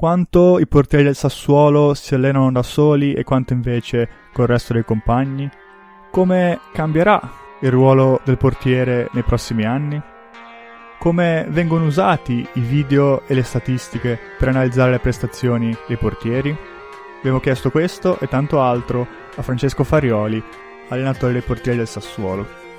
quanto i portieri del Sassuolo si allenano da soli e quanto invece col resto dei compagni? Come cambierà il ruolo del portiere nei prossimi anni? Come vengono usati i video e le statistiche per analizzare le prestazioni dei portieri? Abbiamo chiesto questo e tanto altro a Francesco Farioli, allenatore dei portieri del Sassuolo.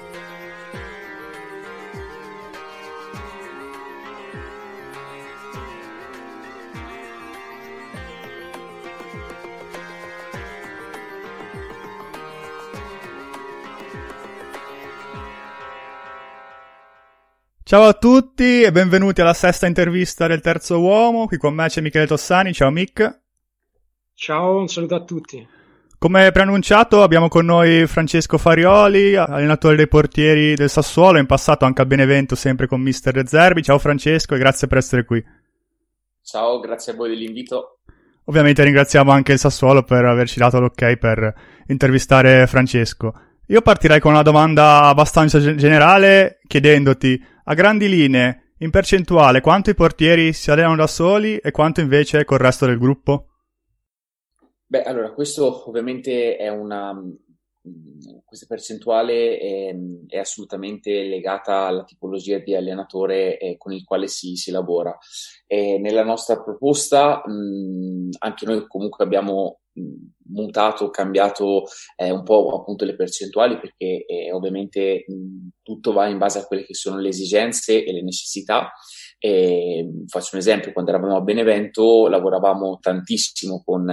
Ciao a tutti e benvenuti alla sesta intervista del Terzo Uomo. Qui con me c'è Michele Tossani. Ciao Mick. Ciao, un saluto a tutti. Come preannunciato abbiamo con noi Francesco Farioli, allenatore dei portieri del Sassuolo, in passato anche a Benevento sempre con Mister Rezerbi. Ciao Francesco e grazie per essere qui. Ciao, grazie a voi dell'invito. Ovviamente ringraziamo anche il Sassuolo per averci dato l'ok per intervistare Francesco. Io partirei con una domanda abbastanza generale chiedendoti a grandi linee, in percentuale, quanto i portieri si allenano da soli e quanto invece col resto del gruppo? Beh, allora, questo ovviamente è una. Questa percentuale è, è assolutamente legata alla tipologia di allenatore eh, con il quale si, si lavora. E nella nostra proposta, mh, anche noi comunque abbiamo mutato, cambiato eh, un po' appunto le percentuali perché eh, ovviamente mh, tutto va in base a quelle che sono le esigenze e le necessità. E, faccio un esempio, quando eravamo a Benevento lavoravamo tantissimo con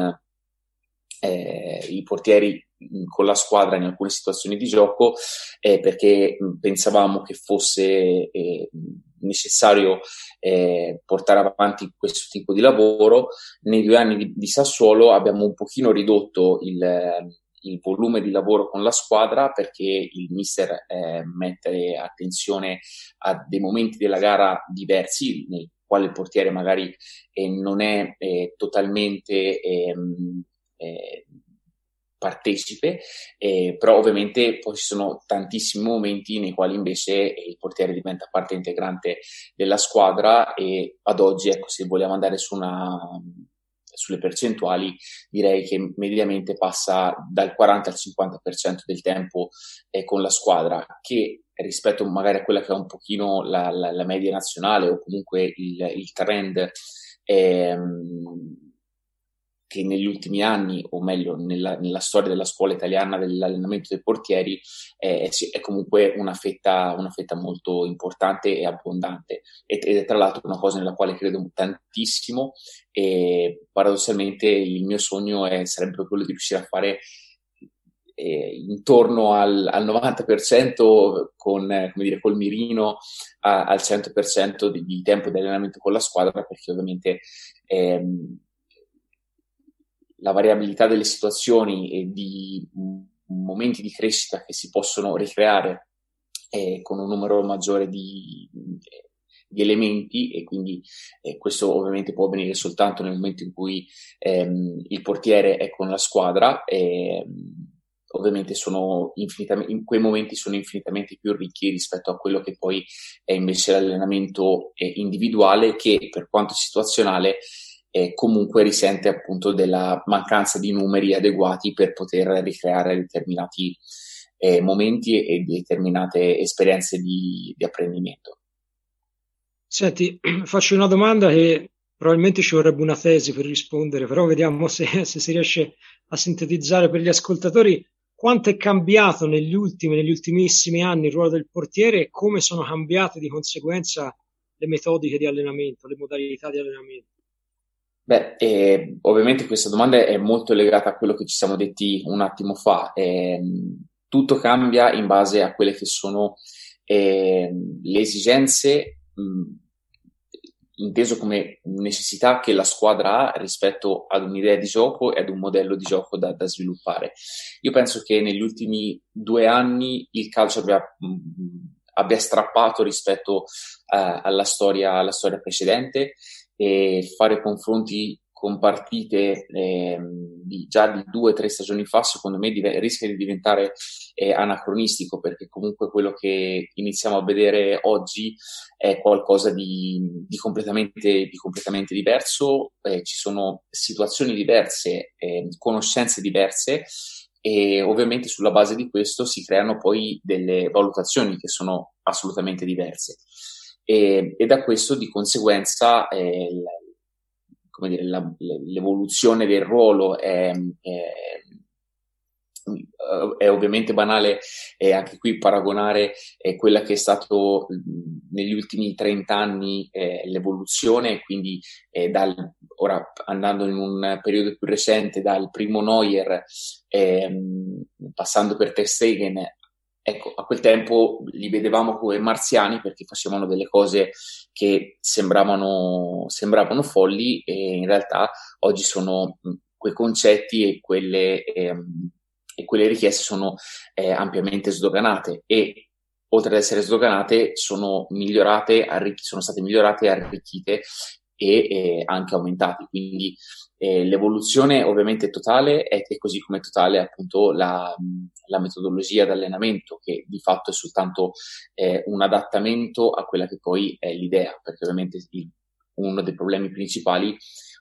eh, i portieri con la squadra in alcune situazioni di gioco eh, perché pensavamo che fosse eh, necessario eh, portare avanti questo tipo di lavoro. Nei due anni di, di Sassuolo abbiamo un pochino ridotto il, il, volume di lavoro con la squadra perché il mister eh, mette attenzione a dei momenti della gara diversi nei quali il portiere magari eh, non è eh, totalmente ehm, eh, partecipe, eh, però ovviamente poi ci sono tantissimi momenti nei quali invece il portiere diventa parte integrante della squadra e ad oggi, ecco, se vogliamo andare su una, sulle percentuali, direi che mediamente passa dal 40 al 50% del tempo eh, con la squadra, che rispetto magari a quella che è un pochino la, la, la media nazionale o comunque il, il trend ehm, che negli ultimi anni, o meglio nella, nella storia della scuola italiana dell'allenamento dei portieri, è, è comunque una fetta, una fetta, molto importante e abbondante. Ed è tra l'altro una cosa nella quale credo tantissimo e paradossalmente il mio sogno è, sarebbe quello di riuscire a fare eh, intorno al, al 90% con, eh, come dire, col mirino a, al 100% di, di, tempo di allenamento con la squadra, perché ovviamente ehm, la variabilità delle situazioni e di momenti di crescita che si possono ricreare eh, con un numero maggiore di, di elementi e quindi eh, questo ovviamente può avvenire soltanto nel momento in cui ehm, il portiere è con la squadra e ovviamente sono infinitamente, in quei momenti sono infinitamente più ricchi rispetto a quello che poi è invece l'allenamento eh, individuale che per quanto situazionale eh, comunque risente appunto della mancanza di numeri adeguati per poter ricreare determinati eh, momenti e determinate esperienze di, di apprendimento. Senti, faccio una domanda che probabilmente ci vorrebbe una tesi per rispondere, però vediamo se, se, si riesce a sintetizzare per gli ascoltatori quanto è cambiato negli ultimi, negli ultimissimi anni il ruolo del portiere e come sono cambiate di conseguenza le metodiche di allenamento, le modalità di allenamento. Beh, eh, ovviamente questa domanda è molto legata a quello che ci siamo detti un attimo fa. Eh, tutto cambia in base a quelle che sono eh, le esigenze, mh, inteso come necessità che la squadra ha rispetto ad un'idea di gioco e ad un modello di gioco da, da sviluppare. Io penso che negli ultimi due anni il calcio abbia, mh, abbia strappato rispetto uh, alla, storia, alla storia precedente e fare confronti con partite eh, di, già di due o tre stagioni fa, secondo me div- rischia di diventare eh, anacronistico, perché comunque quello che iniziamo a vedere oggi è qualcosa di, di, completamente, di completamente, diverso, eh, ci sono situazioni diverse, eh, conoscenze diverse e ovviamente sulla base di questo si creano poi delle valutazioni che sono assolutamente diverse. E, e da questo di conseguenza eh, come dire, la, l'evoluzione del ruolo è, è, è ovviamente banale e anche qui paragonare eh, quella che è stato negli ultimi 30 anni eh, l'evoluzione, quindi eh, dal, ora andando in un periodo più recente dal primo Neuer ehm, passando per Ter Stegen ecco, a quel tempo li vedevamo come marziani perché facevano delle cose che sembravano, sembravano folli e in realtà oggi sono quei concetti e quelle, ehm, e quelle richieste sono eh, ampiamente sdoganate e oltre ad essere sdoganate sono migliorate, arricch- sono state migliorate arricchite e eh, anche aumentate. Quindi eh, l'evoluzione ovviamente è totale e, così come è totale appunto la, la, metodologia d'allenamento che di fatto è soltanto eh, un adattamento a quella che poi è l'idea, perché ovviamente il, uno dei problemi principali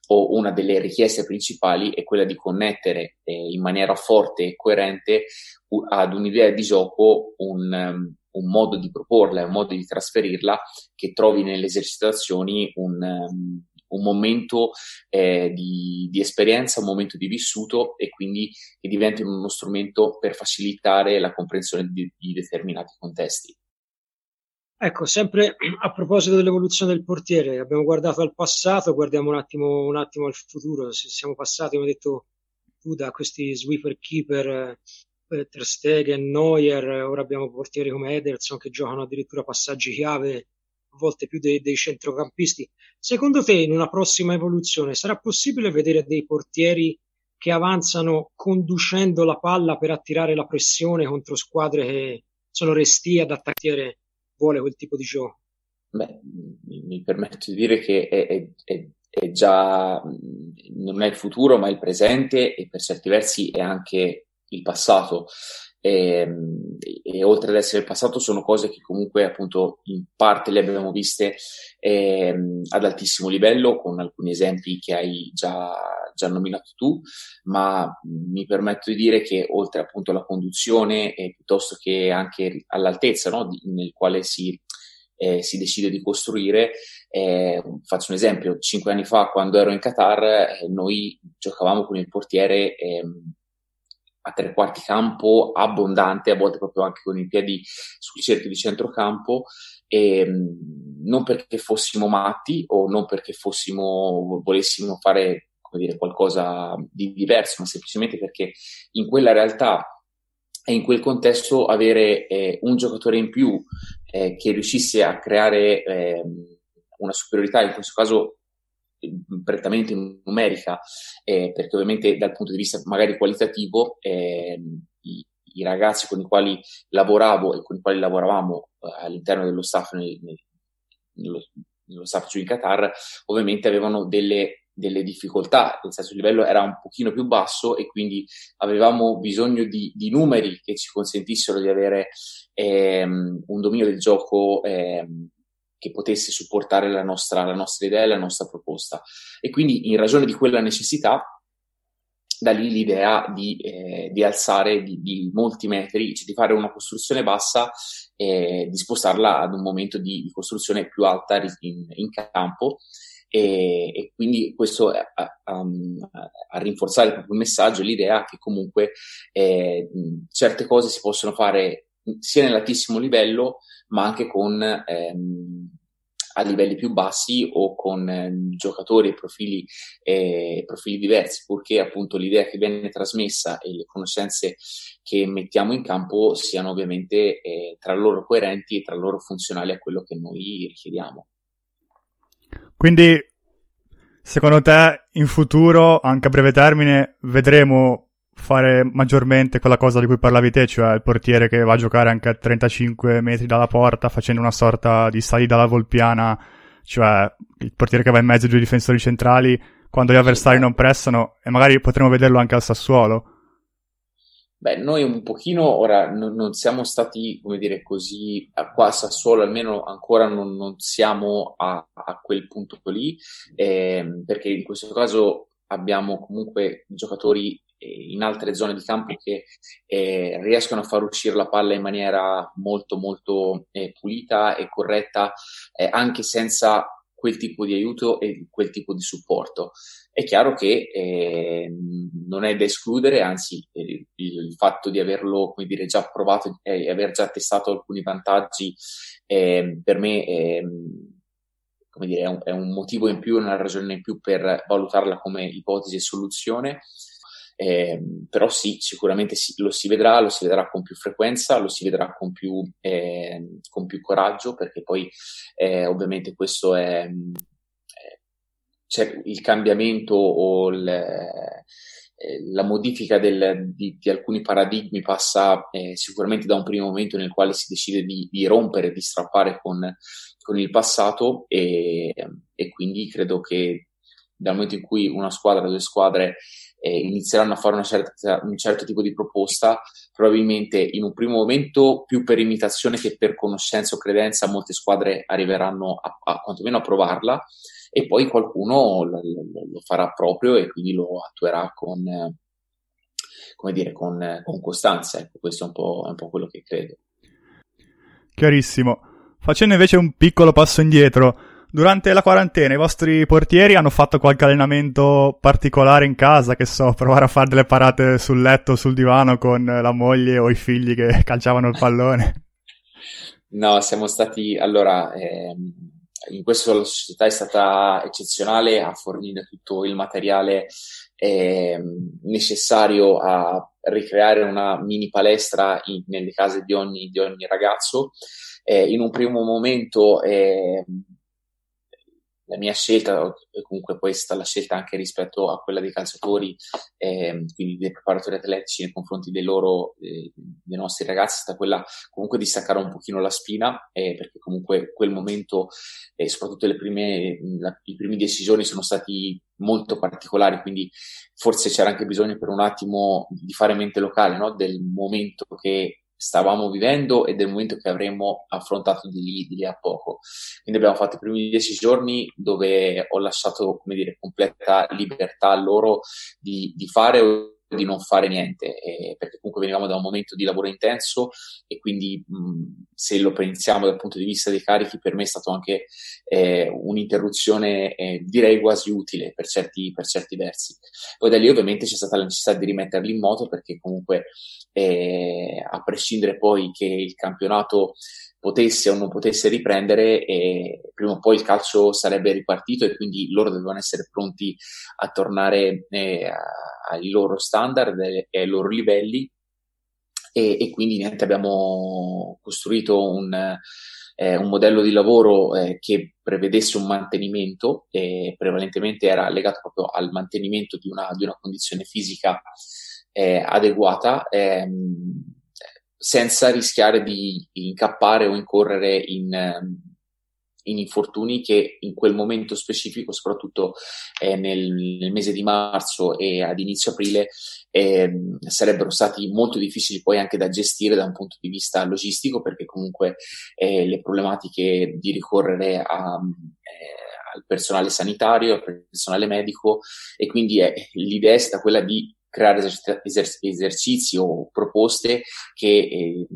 o una delle richieste principali è quella di connettere eh, in maniera forte e coerente u- ad un'idea di gioco un, um, un, modo di proporla, un modo di trasferirla che trovi nelle esercitazioni un, um, un momento eh, di, di, esperienza, un momento di vissuto e quindi che diventino uno strumento per facilitare la comprensione di, di determinati contesti. Ecco, sempre a proposito dell'evoluzione del portiere, abbiamo guardato al passato, guardiamo un attimo, un attimo al futuro. Se siamo passati, come hai detto tu, da questi sweeper keeper, eh, Ter Stegen, Neuer, ora abbiamo portieri come Ederson che giocano addirittura passaggi chiave, volte più dei, dei centrocampisti. Secondo te, in una prossima evoluzione, sarà possibile vedere dei portieri che avanzano conducendo la palla per attirare la pressione contro squadre che sono restie ad attaccare vuole quel tipo di gioco? Beh, mi permetto di dire che è, è, è, è, già non è il futuro, ma il presente e per certi versi è anche il passato. E, ehm, e, oltre ad essere passato sono cose che comunque appunto in parte le abbiamo viste eh, ad altissimo livello con alcuni esempi che hai già, già, nominato tu ma mi permetto di dire che oltre appunto alla conduzione e piuttosto che anche all'altezza no, di, nel quale si, eh, si decide di costruire eh, faccio un esempio. Cinque anni fa quando ero in Qatar eh, noi giocavamo con il portiere ehm, a tre quarti campo abbondante, a volte proprio anche con i piedi sul cerchio di centrocampo, e, ehm, non perché fossimo matti o non perché fossimo, volessimo fare come dire, qualcosa di diverso, ma semplicemente perché in quella realtà e in quel contesto avere eh, un giocatore in più eh, che riuscisse a creare eh, una superiorità, in questo caso prettamente numerica, eh, perché ovviamente dal punto di vista magari qualitativo eh, i, i, ragazzi con i quali lavoravo e con i quali lavoravamo eh, all'interno dello staff nel, nel, nello, nello staff giù in Qatar ovviamente avevano delle delle difficoltà, nel senso il livello era un pochino più basso e quindi avevamo bisogno di, di numeri che ci consentissero di avere ehm, un dominio del gioco ehm, che potesse supportare la nostra, la nostra idea e la nostra proposta. E quindi, in ragione di quella necessità, da lì l'idea di, eh, di alzare di, di, molti metri, cioè di fare una costruzione bassa e di spostarla ad un momento di, di costruzione più alta in, in campo. E, e, quindi questo a, a, a, rinforzare proprio il messaggio, l'idea che comunque eh, certe cose si possono fare sia nell'altissimo livello ma anche con ehm, a livelli più bassi o con eh, giocatori e profili, eh, profili diversi, purché appunto l'idea che viene trasmessa e le conoscenze che mettiamo in campo siano ovviamente eh, tra loro coerenti e tra loro funzionali a quello che noi richiediamo. Quindi, secondo te, in futuro, anche a breve termine, vedremo fare maggiormente quella cosa di cui parlavi te, cioè il portiere che va a giocare anche a 35 metri dalla porta facendo una sorta di salita alla volpiana, cioè il portiere che va in mezzo ai due difensori centrali quando gli avversari non pressano e magari potremo vederlo anche al Sassuolo. Beh, noi un pochino ora non, non siamo stati, come dire, così qua a Sassuolo, almeno ancora non, non siamo a, a, quel punto lì, eh, perché in questo caso abbiamo comunque giocatori eh, in altre zone di campo che eh, riescono a far uscire la palla in maniera molto molto eh, pulita e corretta eh, anche senza quel tipo di aiuto e quel tipo di supporto. È chiaro che eh, non è da escludere, anzi il, il, fatto di averlo come dire, già provato e aver già testato alcuni vantaggi eh, per me ehm, come dire, è un, è un motivo in più, una ragione in più per valutarla come ipotesi e soluzione. Eh, però sì, sicuramente sì, lo si vedrà, lo si vedrà con più frequenza, lo si vedrà con più, eh, con più coraggio, perché poi eh, ovviamente questo è, c'è il cambiamento o il, eh, la modifica del, di, di, alcuni paradigmi passa eh, sicuramente da un primo momento nel quale si decide di, di rompere, di strappare con, con il passato e, e, quindi credo che dal momento in cui una squadra, due squadre eh, inizieranno a fare una certa, un certo tipo di proposta, probabilmente in un primo momento più per imitazione che per conoscenza o credenza molte squadre arriveranno a, a quantomeno a provarla e poi qualcuno lo, lo, farà proprio e quindi lo attuerà con, come dire, con, con costanza. Ecco, questo è un, po', è un po' quello che credo. Chiarissimo. Facendo invece un piccolo passo indietro, Durante la quarantena i vostri portieri hanno fatto qualche allenamento particolare in casa, che so, provare a fare delle parate sul letto, sul divano con la moglie o i figli che calciavano il pallone? No, siamo stati, allora, ehm, in questo la società è stata eccezionale a fornire tutto il materiale ehm, necessario a ricreare una mini palestra in, nelle case di ogni, di ogni ragazzo. Eh, in un primo momento eh, la mia scelta, comunque questa la scelta anche rispetto a quella dei calciatori, eh, quindi dei preparatori atletici nei confronti dei loro, eh, dei nostri ragazzi, è stata quella comunque di staccare un pochino la spina, eh, perché comunque quel momento, e soprattutto le prime, la, i primi dieci giorni sono stati molto particolari, quindi forse c'era anche bisogno per un attimo di fare mente locale, no? del momento che stavamo vivendo e del momento che avremmo affrontato di lì, di lì a poco. Quindi abbiamo fatto i primi dieci giorni dove ho lasciato, come dire, completa libertà a loro di, di fare o di non fare niente, eh, perché comunque venivamo da un momento di lavoro intenso e quindi mh, se lo pensiamo dal punto di vista dei carichi, per me è stato anche eh, un'interruzione eh, direi quasi utile per certi, per certi versi. Poi da lì ovviamente c'è stata la necessità di rimetterli in moto perché comunque eh, a prescindere poi che il campionato potesse o non potesse riprendere, e prima o poi il calcio sarebbe ripartito e quindi loro dovevano essere pronti a tornare eh, ai loro standard e ai loro livelli. E, e quindi niente, abbiamo costruito un, eh, un modello di lavoro eh, che prevedesse un mantenimento, e prevalentemente era legato proprio al mantenimento di una, di una condizione fisica eh, adeguata ehm, senza rischiare di incappare o incorrere in, in, infortuni che in quel momento specifico, soprattutto eh, nel, nel, mese di marzo e ad inizio aprile, eh, sarebbero stati molto difficili poi anche da gestire da un punto di vista logistico, perché comunque eh, le problematiche di ricorrere a eh, al personale sanitario, al personale medico e quindi è, l'idea è stata quella di creare eser- esercizi o proposte che eh,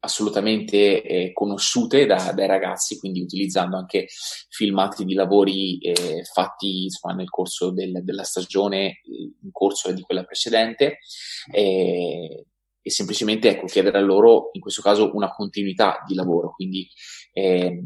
assolutamente eh, conosciute da, dai ragazzi, quindi utilizzando anche filmati di lavori eh, fatti insomma, nel corso del, della stagione eh, in corso di quella precedente e semplicemente ecco, chiedere a loro in questo caso una continuità di lavoro, quindi ehm,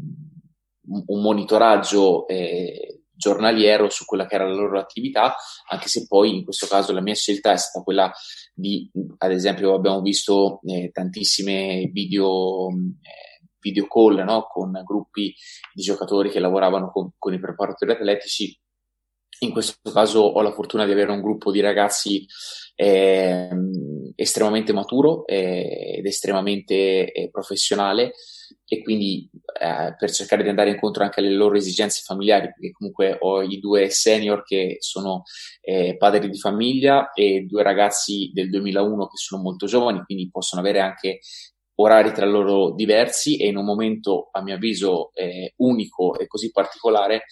un monitoraggio eh, giornaliero su quella che era la loro attività, anche se poi in questo caso la mia scelta è stata quella di, ad esempio, abbiamo visto eh, tantissime video, eh, video call no? con gruppi di giocatori che lavoravano con, con i preparatori atletici. In questo caso ho la fortuna di avere un gruppo di ragazzi eh, estremamente maturo eh, ed estremamente eh, professionale e quindi eh, per cercare di andare incontro anche alle loro esigenze familiari, perché comunque ho i due senior che sono eh, padri di famiglia e due ragazzi del 2001 che sono molto giovani, quindi possono avere anche orari tra loro diversi e in un momento, a mio avviso, eh, unico e così particolare,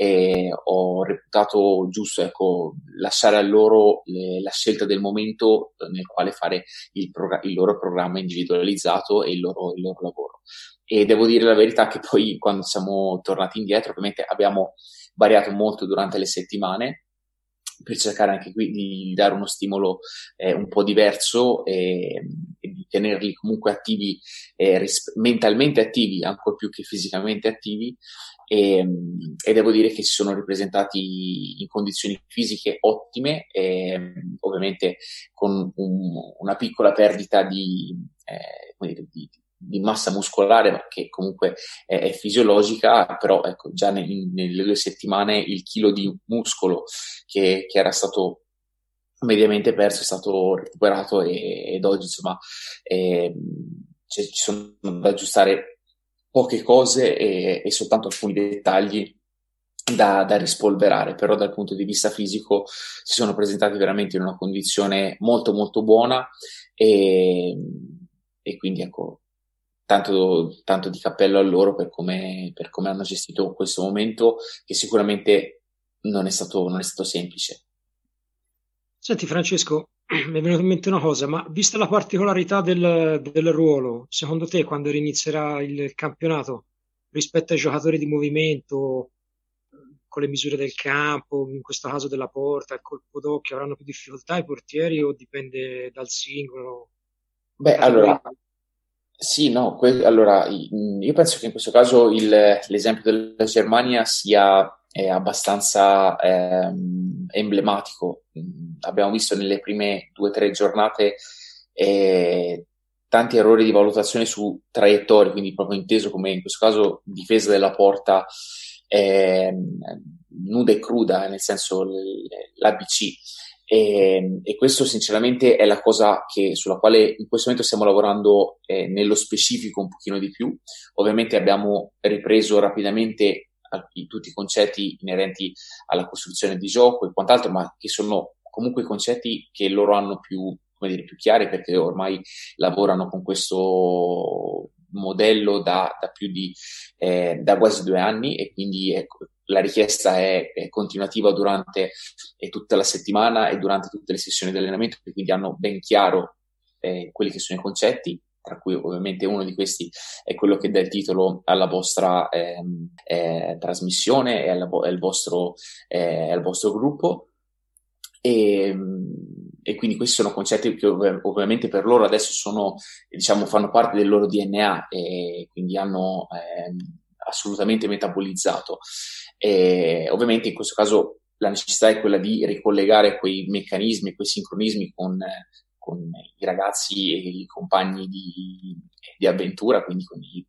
eh, ho reputato giusto ecco, lasciare a loro le, la scelta del momento nel quale fare il, progr- il loro programma individualizzato e il loro, il loro, lavoro. E devo dire la verità che poi quando siamo tornati indietro, ovviamente abbiamo variato molto durante le settimane, per cercare anche qui di dare uno stimolo eh, un po' diverso e, e, di tenerli comunque attivi, eh, ris- mentalmente attivi, ancora più che fisicamente attivi. E, e, devo dire che si sono ripresentati in condizioni fisiche ottime, e, ovviamente con un, una piccola perdita di, eh, di, di massa muscolare, ma che comunque è, è fisiologica, però ecco, già ne, nelle due settimane il chilo di muscolo che, che, era mediamente perso è stato recuperato e, ed oggi insomma eh, ci sono da aggiustare poche cose e, e soltanto alcuni dettagli da, da, rispolverare, però dal punto di vista fisico si sono presentati veramente in una condizione molto molto buona e, e quindi ecco tanto, tanto di cappello a loro per come, per come hanno gestito questo momento che sicuramente non è stato, non è stato semplice. Senti Francesco, mi è venuta in mente una cosa, ma vista la particolarità del, del ruolo, secondo te quando inizierà il campionato rispetto ai giocatori di movimento, con le misure del campo, in questo caso della porta, il colpo d'occhio, avranno più difficoltà i portieri o dipende dal singolo? Beh, allora, sì, no, que- allora io penso che in questo caso il, l'esempio della Germania sia eh, abbastanza ehm, emblematico. Abbiamo visto nelle prime due o tre giornate eh, tanti errori di valutazione su traiettorie, quindi proprio inteso come in questo caso difesa della porta eh, nuda e cruda, nel senso l'ABC. E, ehm, e, questo sinceramente è la cosa che, sulla quale in questo momento stiamo lavorando eh, nello specifico un pochino di più. Ovviamente abbiamo ripreso rapidamente tutti i concetti inerenti alla costruzione di gioco e quant'altro, ma che sono comunque concetti che loro hanno più, come dire, più chiari perché ormai lavorano con questo modello da, da più di eh, da quasi due anni e quindi ecco, la richiesta è, è continuativa durante eh, tutta la settimana e durante tutte le sessioni di allenamento, quindi hanno ben chiaro eh, quelli che sono i concetti, tra cui ovviamente uno di questi è quello che dà il titolo alla vostra ehm, eh, trasmissione e alla, al, vostro, eh, al vostro gruppo. E, e, quindi questi sono concetti che ov- ovviamente per loro adesso sono, diciamo, fanno parte del loro DNA e quindi hanno ehm, assolutamente metabolizzato. E ovviamente in questo caso la necessità è quella di ricollegare quei meccanismi, quei sincronismi con, con i ragazzi e i compagni di, di avventura, quindi con i,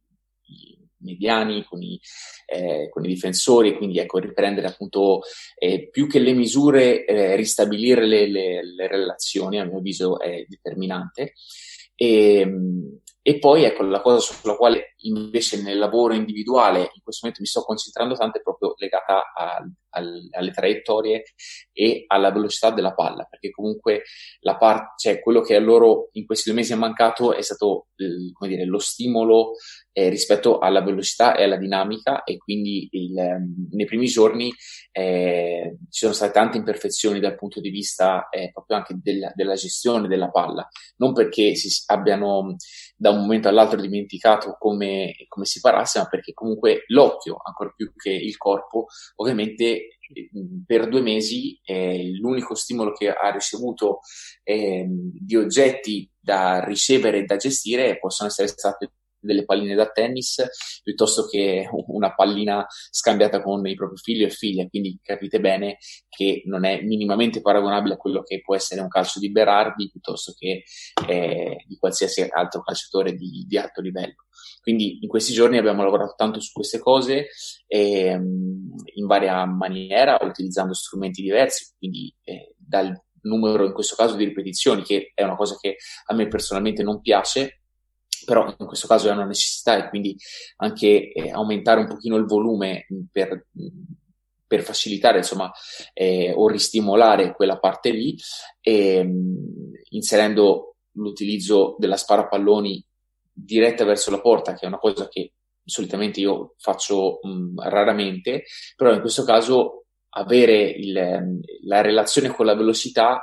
i mediani, con i, eh, con i, difensori, quindi ecco, riprendere appunto eh, più che le misure, eh, ristabilire le, le, le, relazioni, a mio avviso è determinante. E, e poi ecco la cosa sulla quale invece nel lavoro individuale in questo momento mi sto concentrando tanto è proprio legata a, a, alle traiettorie e alla velocità della palla, perché comunque la parte, cioè quello che a loro in questi due mesi è mancato è stato eh, come dire, lo stimolo eh, rispetto alla velocità e alla dinamica e quindi il, ehm, nei primi giorni eh, ci sono state tante imperfezioni dal punto di vista eh, proprio anche della, della, gestione della palla, non perché si abbiano da un momento all'altro dimenticato come, come si parasse, ma perché comunque l'occhio, ancora più che il corpo, ovviamente per due mesi eh, l'unico stimolo che ha ricevuto eh, di oggetti da ricevere e da gestire possono essere state delle palline da tennis piuttosto che una pallina scambiata con i propri figli e figlie, quindi capite bene che non è minimamente paragonabile a quello che può essere un calcio di Berardi piuttosto che eh, di qualsiasi altro calciatore di, di, alto livello. Quindi in questi giorni abbiamo lavorato tanto su queste cose ehm, in varia maniera, utilizzando strumenti diversi, quindi eh, dal numero in questo caso di ripetizioni, che è una cosa che a me personalmente non piace, però in questo caso è una necessità e quindi anche eh, aumentare un pochino il volume per, per facilitare insomma eh, o ristimolare quella parte lì e, inserendo l'utilizzo della sparapalloni diretta verso la porta che è una cosa che solitamente io faccio mh, raramente però in questo caso avere il, la relazione con la velocità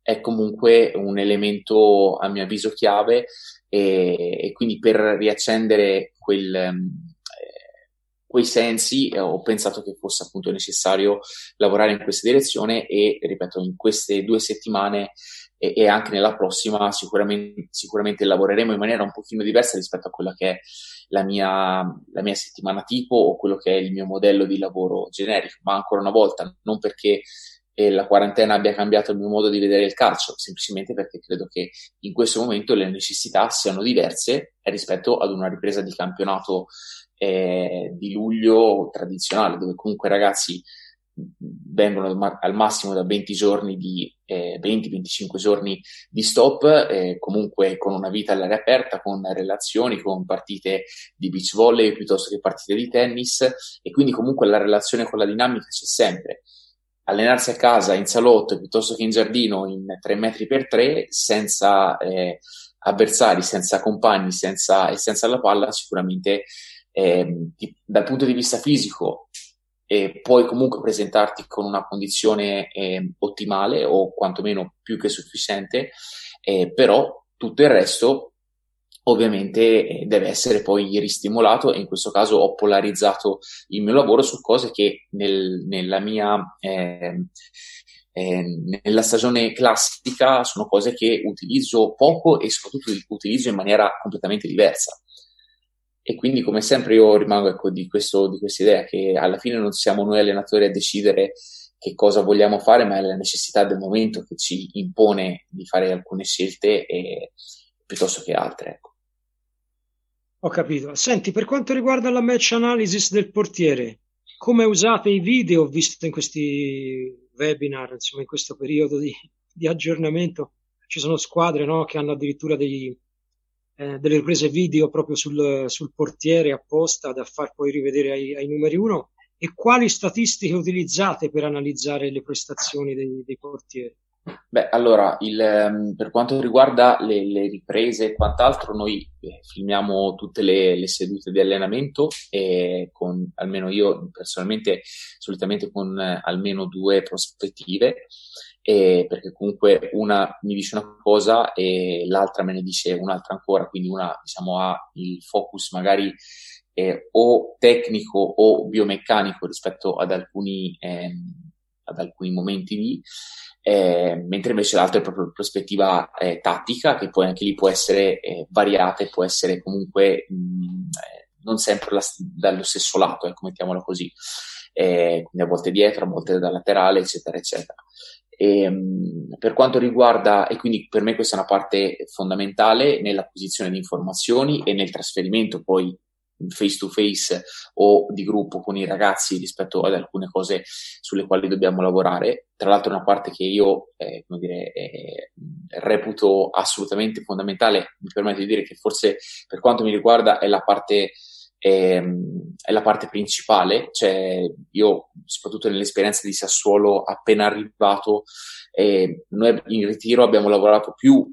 è comunque un elemento a mio avviso chiave e, e quindi per riaccendere quel, eh, quei sensi eh, ho pensato che fosse appunto necessario lavorare in questa direzione e ripeto in queste due settimane e, e anche nella prossima sicuramente, sicuramente, lavoreremo in maniera un pochino diversa rispetto a quella che è la mia, la mia settimana tipo o quello che è il mio modello di lavoro generico ma ancora una volta non perché e la quarantena abbia cambiato il mio modo di vedere il calcio, semplicemente perché credo che in questo momento le necessità siano diverse rispetto ad una ripresa di campionato eh, di luglio tradizionale, dove comunque i ragazzi vengono al massimo da 20 giorni di eh, 20-25 giorni di stop, eh, comunque con una vita all'aria aperta, con relazioni, con partite di beach volley piuttosto che partite di tennis e quindi comunque la relazione con la dinamica c'è sempre allenarsi a casa in salotto piuttosto che in giardino in 3 metri per 3 senza eh, avversari, senza compagni senza, e senza la palla sicuramente eh, dal punto di vista fisico eh, puoi comunque presentarti con una condizione eh, ottimale o quantomeno più che sufficiente, eh, però tutto il resto ovviamente eh, deve essere poi ristimolato e in questo caso ho polarizzato il mio lavoro su cose che nel, nella mia eh, eh, nella stagione classica sono cose che utilizzo poco e soprattutto utilizzo in maniera completamente diversa. E quindi, come sempre, io rimango ecco, di, questo, di questa idea che alla fine non siamo noi allenatori a decidere che cosa vogliamo fare, ma è la necessità del momento che ci impone di fare alcune scelte e, piuttosto che altre. Ecco. Ho capito. Senti, per quanto riguarda la match analysis del portiere, come usate i video? Visto in questi webinar, insomma, in questo periodo di, di aggiornamento, ci sono squadre no, che hanno addirittura dei, eh, delle riprese video proprio sul, sul, portiere apposta da far poi rivedere ai, ai numeri uno. E quali statistiche utilizzate per analizzare le prestazioni dei, dei portieri? Beh, allora, il, ehm, per quanto riguarda le, le, riprese e quant'altro, noi eh, filmiamo tutte le, le, sedute di allenamento e con, almeno io personalmente, solitamente con eh, almeno due prospettive, eh, perché comunque una mi dice una cosa e l'altra me ne dice un'altra ancora, quindi una diciamo ha il focus magari eh, o tecnico o biomeccanico rispetto ad alcuni, ehm, ad alcuni momenti di eh, mentre invece l'altro è proprio prospettiva eh, tattica, che poi anche lì può essere eh, variata e può essere comunque mh, mm, eh, non sempre la, dallo stesso lato, ecco, mettiamola così, eh, quindi a volte dietro, a volte da laterale, eccetera, eccetera. E, ehm, per quanto riguarda, e quindi per me questa è una parte fondamentale nell'acquisizione di informazioni e nel trasferimento poi face to face o di gruppo con i ragazzi rispetto ad alcune cose sulle quali dobbiamo lavorare. Tra l'altro, una parte che io eh, come dire, eh, reputo assolutamente fondamentale, mi permetto di dire che forse per quanto mi riguarda è la parte ehm, è la parte principale, cioè io soprattutto nell'esperienza di Sassuolo appena arrivato, eh, noi in ritiro abbiamo lavorato più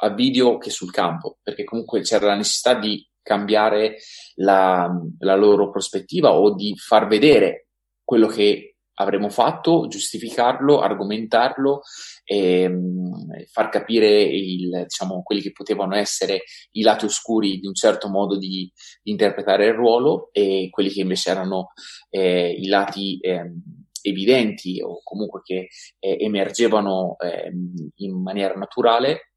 a video che sul campo, perché comunque c'era la necessità di cambiare la, la loro prospettiva o di far vedere quello che avremmo fatto, giustificarlo, argomentarlo e mh, far capire il, diciamo, quelli che potevano essere i lati oscuri di un certo modo di, di interpretare il ruolo e quelli che invece erano eh, i lati eh, evidenti o comunque che eh, emergevano ehm, in maniera naturale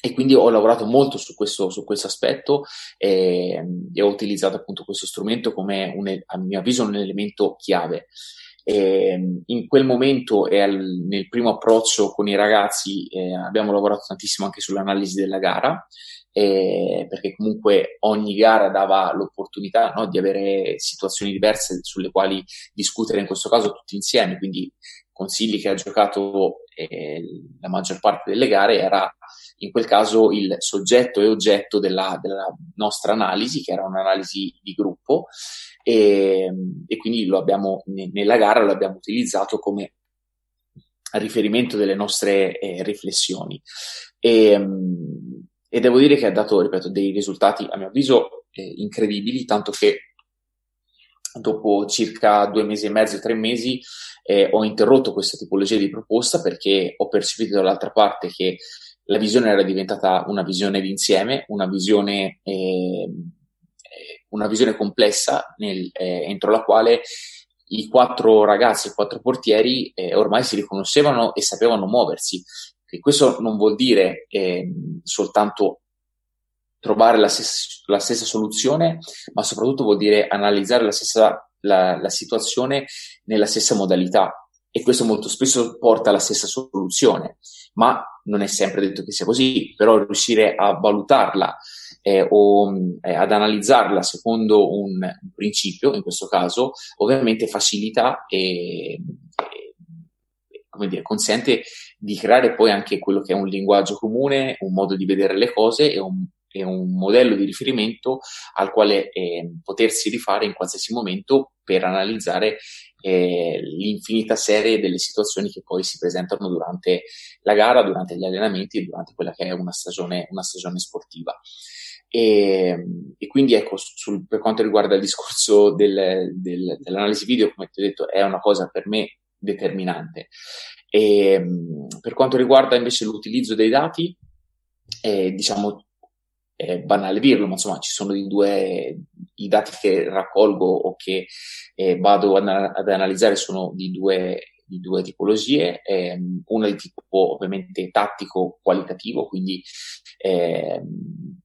e quindi ho lavorato molto su questo, su questo aspetto e, e, ho utilizzato appunto questo strumento come un, a mio avviso un elemento chiave. E in quel momento e al, nel primo approccio con i ragazzi eh, abbiamo lavorato tantissimo anche sull'analisi della gara eh, perché comunque ogni gara dava l'opportunità no, di avere situazioni diverse sulle quali discutere in questo caso tutti insieme quindi consigli che ha giocato eh, la maggior parte delle gare era in quel caso il soggetto e oggetto della, della nostra analisi, che era un'analisi di gruppo, e, e quindi lo abbiamo, nella gara lo abbiamo utilizzato come riferimento delle nostre eh, riflessioni. E, e, devo dire che ha dato, ripeto, dei risultati, a mio avviso, eh, incredibili, tanto che dopo circa due mesi e mezzo, tre mesi, eh, ho interrotto questa tipologia di proposta perché ho percepito dall'altra parte che la visione era diventata una visione d'insieme, una visione, eh, una visione complessa nel, eh, entro la quale i quattro ragazzi, i quattro portieri eh, ormai si riconoscevano e sapevano muoversi. E questo non vuol dire ehm, soltanto trovare la stessa, la stessa, soluzione, ma soprattutto vuol dire analizzare la stessa la, la situazione nella stessa modalità. E questo molto spesso porta alla stessa soluzione, ma non è sempre detto che sia così, però riuscire a valutarla eh, o eh, ad analizzarla secondo un, un, principio, in questo caso, ovviamente facilita e, e come dire, consente di creare poi anche quello che è un linguaggio comune, un modo di vedere le cose e un, e un modello di riferimento al quale eh, potersi rifare in qualsiasi momento per analizzare eh, l'infinita serie delle situazioni che poi si presentano durante la gara, durante gli allenamenti e durante quella che è una stagione, una stagione sportiva. E, e, quindi ecco, sul, per quanto riguarda il discorso del, del, dell'analisi video, come ti ho detto, è una cosa per me determinante. E, per quanto riguarda invece l'utilizzo dei dati, eh, diciamo, è banale dirlo, ma insomma ci sono i due, i dati che raccolgo o che eh, vado ad, ad, analizzare sono di due, di due tipologie, eh, una di tipo ovviamente tattico qualitativo, quindi eh,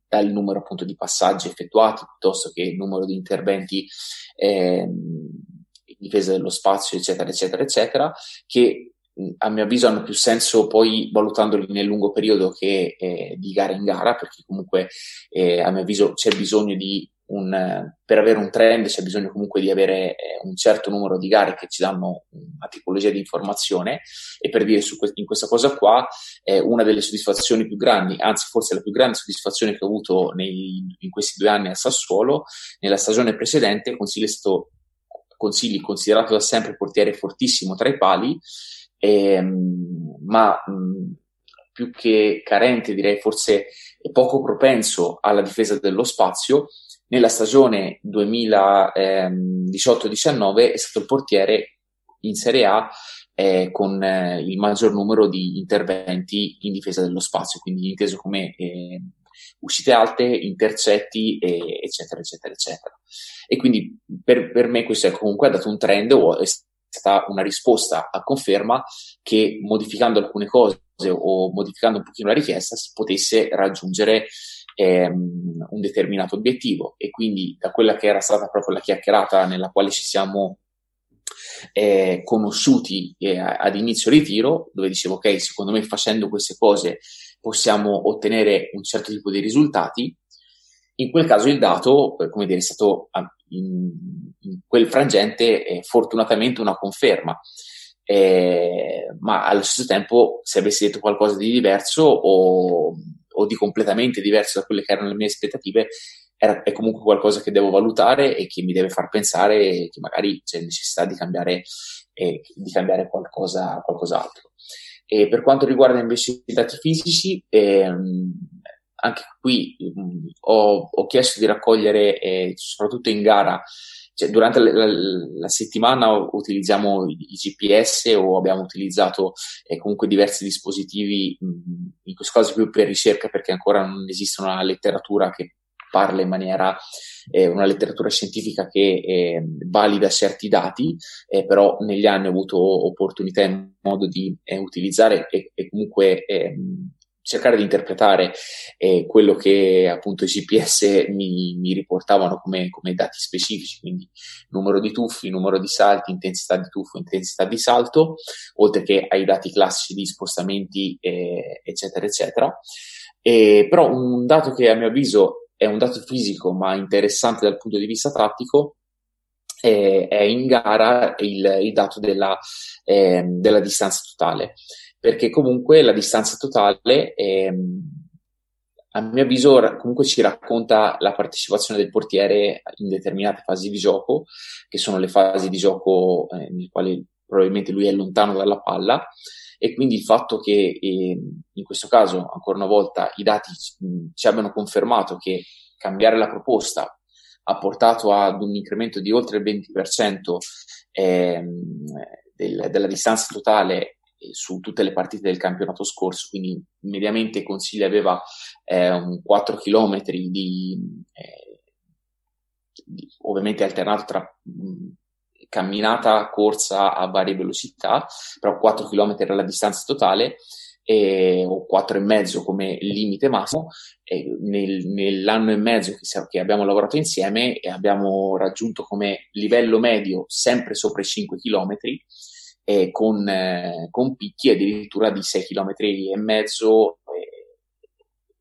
dal numero appunto di passaggi effettuati piuttosto che il numero di interventi eh, in difesa dello spazio, eccetera, eccetera, eccetera, che a mio avviso hanno più senso poi valutandoli nel lungo periodo che eh, di gara in gara, perché comunque eh, a mio avviso c'è bisogno di un, per avere un trend c'è bisogno comunque di avere eh, un certo numero di gare che ci danno una tipologia di informazione. E per dire que- in questa cosa qua eh, una delle soddisfazioni più grandi, anzi forse la più grande soddisfazione che ho avuto nei, in questi due anni a Sassuolo, nella stagione precedente Consigli è stato Consigli considerato da sempre portiere fortissimo tra i pali ehm, ma mh, più che carente, direi forse poco propenso alla difesa dello spazio. Nella stagione 2018-19 è stato il portiere in Serie A eh, con eh, il maggior numero di interventi in difesa dello spazio, quindi inteso come eh, uscite alte, intercetti, eccetera, eccetera, eccetera. E quindi per, per me questo è comunque dato un trend, o è stata una risposta a conferma che modificando alcune cose o modificando un pochino la richiesta si potesse raggiungere ehm, un determinato obiettivo. E quindi da quella che era stata proprio la chiacchierata nella quale ci siamo eh, conosciuti eh, ad inizio ritiro, dove dicevo ok, secondo me facendo queste cose possiamo ottenere un certo tipo di risultati, in quel caso il dato, come dire, è stato in, in quel frangente è fortunatamente una conferma. Eh, ma allo stesso tempo, se avessi detto qualcosa di diverso o, o, di completamente diverso da quelle che erano le mie aspettative, era, è comunque qualcosa che devo valutare e che mi deve far pensare che magari c'è necessità di cambiare, eh, di cambiare qualcosa, qualcos'altro. E per quanto riguarda invece i dati fisici, ehm, anche qui mh, mm, ho, ho, chiesto di raccogliere, eh, soprattutto in gara, cioè, durante la, la, la, settimana utilizziamo i, GPS o abbiamo utilizzato eh, comunque diversi dispositivi, mh, mm, in questo caso più per ricerca perché ancora non esiste una letteratura che parla in maniera, eh, una letteratura scientifica che eh, valida certi dati, eh, però negli anni ho avuto opportunità e modo di eh, utilizzare e, e comunque ehm, cercare di interpretare eh, quello che appunto i GPS mi, mi riportavano come, come, dati specifici, quindi numero di tuffi, numero di salti, intensità di tuffo, intensità di salto, oltre che ai dati classici di spostamenti, eh, eccetera, eccetera. Eh, però un dato che a mio avviso è un dato fisico ma interessante dal punto di vista tattico è in gara il, il dato della, eh, della distanza totale perché comunque la distanza totale ehm, a mio avviso comunque ci racconta la partecipazione del portiere in determinate fasi di gioco, che sono le fasi di gioco eh, nelle quali probabilmente lui è lontano dalla palla. E quindi il fatto che eh, in questo caso, ancora una volta, i dati ci abbiano confermato che cambiare la proposta ha portato ad un incremento di oltre il 20% ehm, del, della distanza totale su tutte le partite del campionato scorso, quindi mediamente Consiglia aveva eh, un 4 km di, eh, di, ovviamente alternato tra mh, camminata, corsa a varie velocità, però 4 km era la distanza totale eh, o quattro e mezzo come limite massimo. Nel, nell'anno e mezzo che, che, abbiamo lavorato insieme abbiamo raggiunto come livello medio sempre sopra i 5 km eh, con, eh, con, picchi addirittura di 6 km e mezzo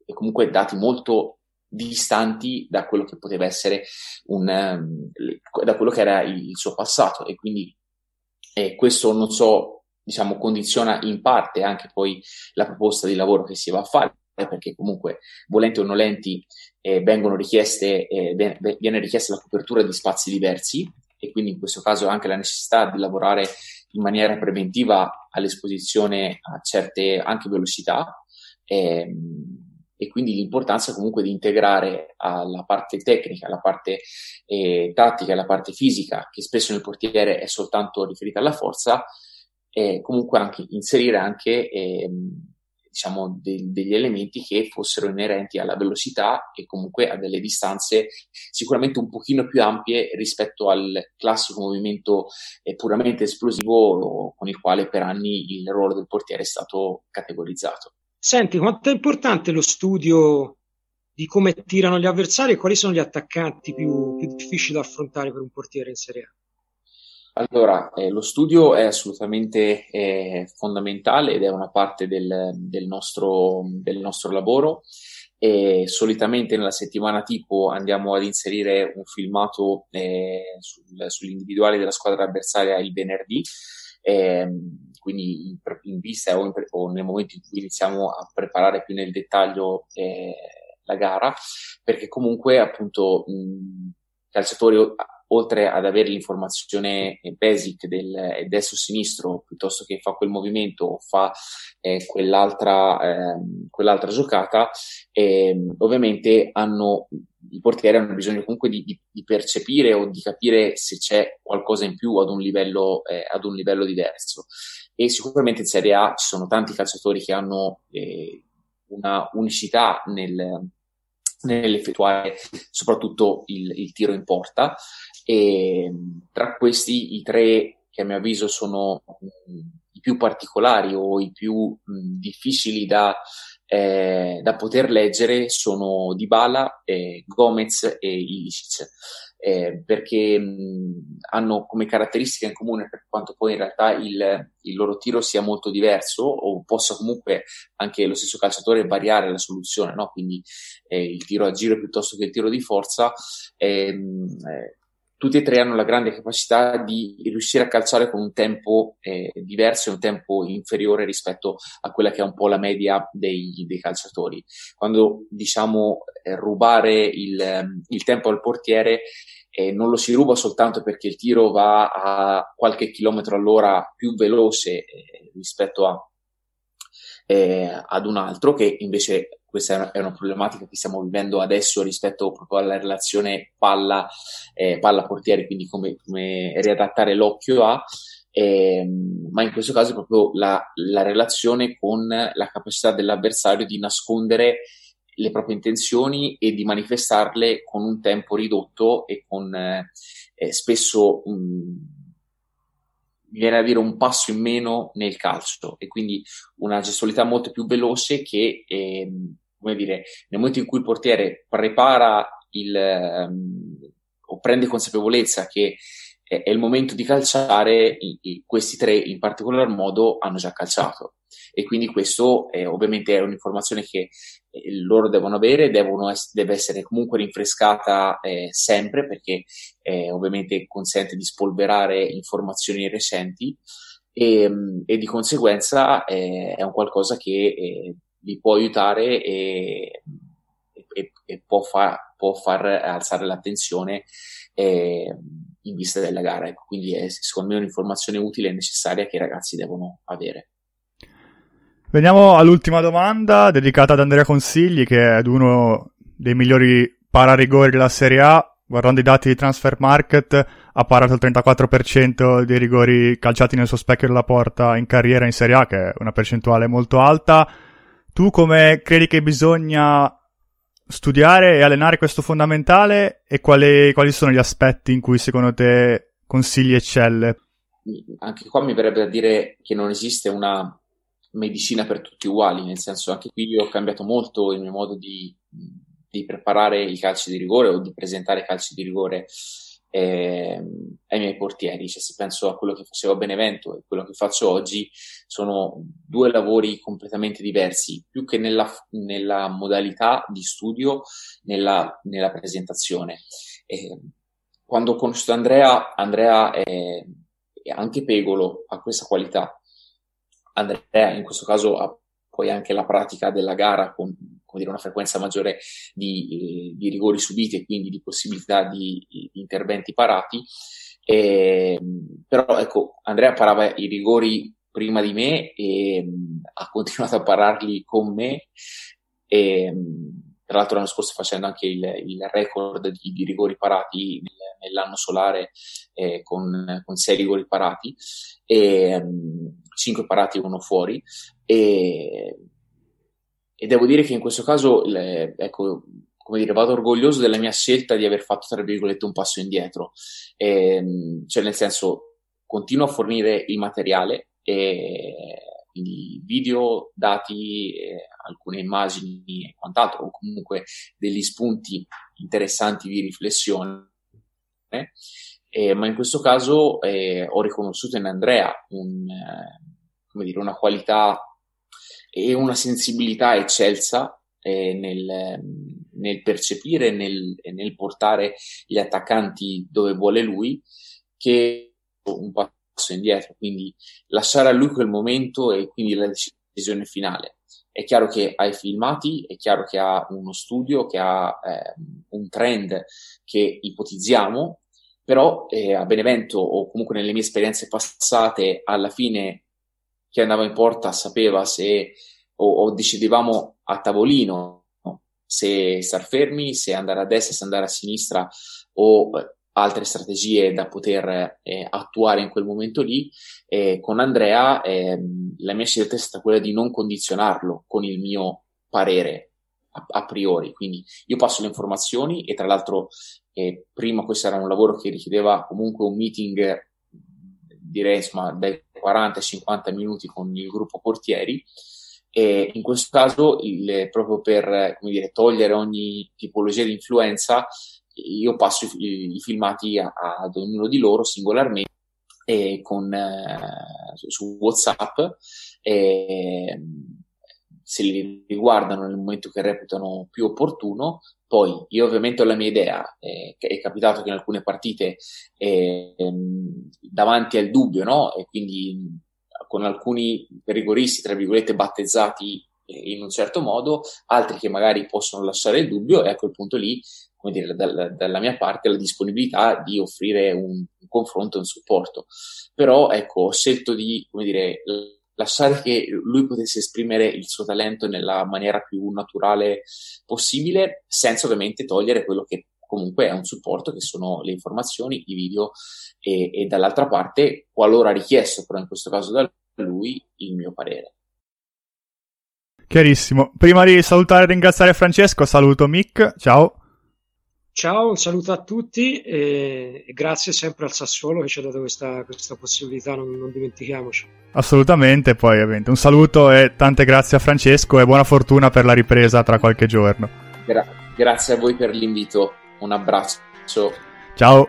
e comunque dati molto distanti da quello che poteva essere un, um, da quello che era il suo passato. E quindi eh, questo non so diciamo condiziona in parte anche poi la proposta di lavoro che si va a fare perché comunque volenti o nolenti eh, vengono richieste eh, viene richiesta la copertura di spazi diversi e quindi in questo caso anche la necessità di lavorare in maniera preventiva all'esposizione a certe anche velocità ehm, e quindi l'importanza comunque di integrare alla parte tecnica, alla parte eh, tattica, alla parte fisica, che spesso nel portiere è soltanto riferita alla forza, e comunque anche inserire anche eh, diciamo de- degli elementi che fossero inerenti alla velocità e comunque a delle distanze sicuramente un pochino più ampie rispetto al classico movimento eh, puramente esplosivo con il quale per anni il ruolo del portiere è stato categorizzato. Senti, quanto è importante lo studio di come tirano gli avversari e quali sono gli attaccanti più, più difficili da affrontare per un portiere in Serie A? Allora, eh, lo studio è assolutamente eh, fondamentale ed è una parte del, del, nostro, del nostro lavoro. E solitamente nella settimana tipo andiamo ad inserire un filmato eh, sul, sull'individuale della squadra avversaria il venerdì, ehm, quindi in, in vista o, in, o, nel momento in cui iniziamo a preparare più nel dettaglio eh, la gara, perché comunque appunto i calciatori oltre ad avere l'informazione basic del destro-sinistro piuttosto che fa quel movimento o fa eh, quell'altra, eh, quell'altra giocata, eh, ovviamente hanno, i portieri hanno bisogno comunque di, di, di, percepire o di capire se c'è qualcosa in più ad un livello, eh, ad un livello diverso. E sicuramente in Serie A ci sono tanti calciatori che hanno eh, una unicità nel, nell'effettuare soprattutto il, il, tiro in porta e tra questi i tre che a mio avviso sono mh, i più particolari o i più mh, difficili da, eh, da, poter leggere sono Dybala, eh, Gomez e Ilicic eh, perché mh, hanno come caratteristica in comune per quanto poi in realtà il, il, loro tiro sia molto diverso o possa comunque anche lo stesso calciatore variare la soluzione, no? quindi eh, il tiro a giro piuttosto che il tiro di forza. Ehm, eh, tutti e tre hanno la grande capacità di riuscire a calciare con un tempo eh, diverso e un tempo inferiore rispetto a quella che è un po' la media dei, dei calciatori. Quando diciamo eh, rubare il, il, tempo al portiere, eh, non lo si ruba soltanto perché il tiro va a qualche chilometro all'ora più veloce eh, rispetto a, eh, ad un altro, che invece questa è una problematica che stiamo vivendo adesso rispetto proprio alla relazione palla, eh, palla portiere, quindi come, come, riadattare l'occhio a, eh, ma in questo caso è proprio la, la, relazione con la capacità dell'avversario di nascondere le proprie intenzioni e di manifestarle con un tempo ridotto e con eh, spesso mh, viene a dire un passo in meno nel calcio. E quindi una gestualità molto più veloce che, eh, come dire, nel momento in cui il portiere prepara il, um, o prende consapevolezza che è, è il momento di calciare, i, i, questi tre in particolar modo hanno già calciato. E quindi questo è, ovviamente è un'informazione che eh, loro devono avere, devono es- deve essere comunque rinfrescata eh, sempre perché eh, ovviamente consente di spolverare informazioni recenti. E, e di conseguenza è un qualcosa che eh, vi può aiutare e, e, e può, far, può, far, alzare l'attenzione eh, in vista della gara. Ecco, quindi è secondo me un'informazione utile e necessaria che i ragazzi devono avere. Veniamo all'ultima domanda dedicata ad Andrea Consigli, che è uno dei migliori pararigori della Serie A. Guardando i dati di Transfer Market, ha parato il 34% dei rigori calciati nel suo specchio della porta in carriera in Serie A, che è una percentuale molto alta. Tu come credi che bisogna studiare e allenare questo fondamentale e quali, quali sono gli aspetti in cui secondo te consigli eccelle? Anche qua mi verrebbe da dire che non esiste una medicina per tutti uguali, nel senso anche qui io ho cambiato molto il mio modo di, di preparare i calci di rigore o di presentare i calci di rigore eh, ai miei portieri. Cioè, se penso a quello che facevo a Benevento e quello che faccio oggi, sono due lavori completamente diversi, più che nella, nella modalità di studio, nella, nella presentazione. Eh, quando ho conosciuto Andrea, Andrea è, anche Pegolo ha questa qualità Andrea in questo caso ha poi anche la pratica della gara con dire, una frequenza maggiore di, eh, di, rigori subiti e quindi di possibilità di, di interventi parati. Eh, però ecco, Andrea parava i rigori prima di me e mh, ha continuato a pararli con me. E, mh, tra l'altro l'anno scorso facendo anche il, il record di, di, rigori parati nel, nell'anno solare eh, con, con sei rigori parati. E, mh, 5 parati e uno fuori. E, e devo dire che in questo caso, le, ecco, come dire, vado orgoglioso della mia scelta di aver fatto, tra virgolette, un passo indietro. E, cioè, nel senso, continuo a fornire il materiale, e, quindi video, dati, eh, alcune immagini e quant'altro, o comunque degli spunti interessanti di riflessione. Eh, ma in questo caso eh, ho riconosciuto in Andrea un, eh, dire, una qualità e una sensibilità eccelsa eh, nel, nel, percepire e nel, nel, portare gli attaccanti dove vuole lui, che un passo indietro, quindi lasciare a lui quel momento e quindi la decisione finale. È chiaro che ha i filmati, è chiaro che ha uno studio, che ha eh, un trend che ipotizziamo, però eh, a Benevento o comunque nelle mie esperienze passate, alla fine chi andava in porta sapeva se o, o decidevamo a tavolino no? se star fermi, se andare a destra, se andare a sinistra o eh, altre strategie da poter eh, attuare in quel momento lì. Eh, con Andrea eh, la mia scelta è stata quella di non condizionarlo con il mio parere a, a priori. Quindi io passo le informazioni e tra l'altro prima questo era un lavoro che richiedeva comunque un meeting, direi insomma, dai 40 ai 50 minuti con il gruppo portieri. E in questo caso, il, proprio per dire, togliere ogni tipologia di influenza, io passo i, i filmati a, ad ognuno di loro singolarmente e con, eh, su WhatsApp. E, se li riguardano nel momento che reputano più opportuno. Poi io ovviamente ho la mia idea, eh, è capitato che in alcune partite eh, davanti al dubbio, no? E quindi con alcuni rigoristi, tra virgolette, battezzati eh, in un certo modo, altri che magari possono lasciare il dubbio e a quel punto lì, come dire, dalla, dalla mia parte la disponibilità di offrire un, un confronto un supporto. Però ecco, ho scelto di, come dire, lasciare che lui potesse esprimere il suo talento nella maniera più naturale possibile, senza ovviamente togliere quello che comunque è un supporto, che sono le informazioni, i video e, e dall'altra parte, qualora richiesto, però in questo caso da lui, il mio parere. Chiarissimo. Prima di salutare e ringraziare Francesco, saluto Mick. Ciao. Ciao, un saluto a tutti e, grazie sempre al Sassuolo che ci ha dato questa, questa possibilità, non, non, dimentichiamoci. Assolutamente, poi ovviamente un saluto e tante grazie a Francesco e buona fortuna per la ripresa tra qualche giorno. Gra- grazie a voi per l'invito, un abbraccio. Ciao.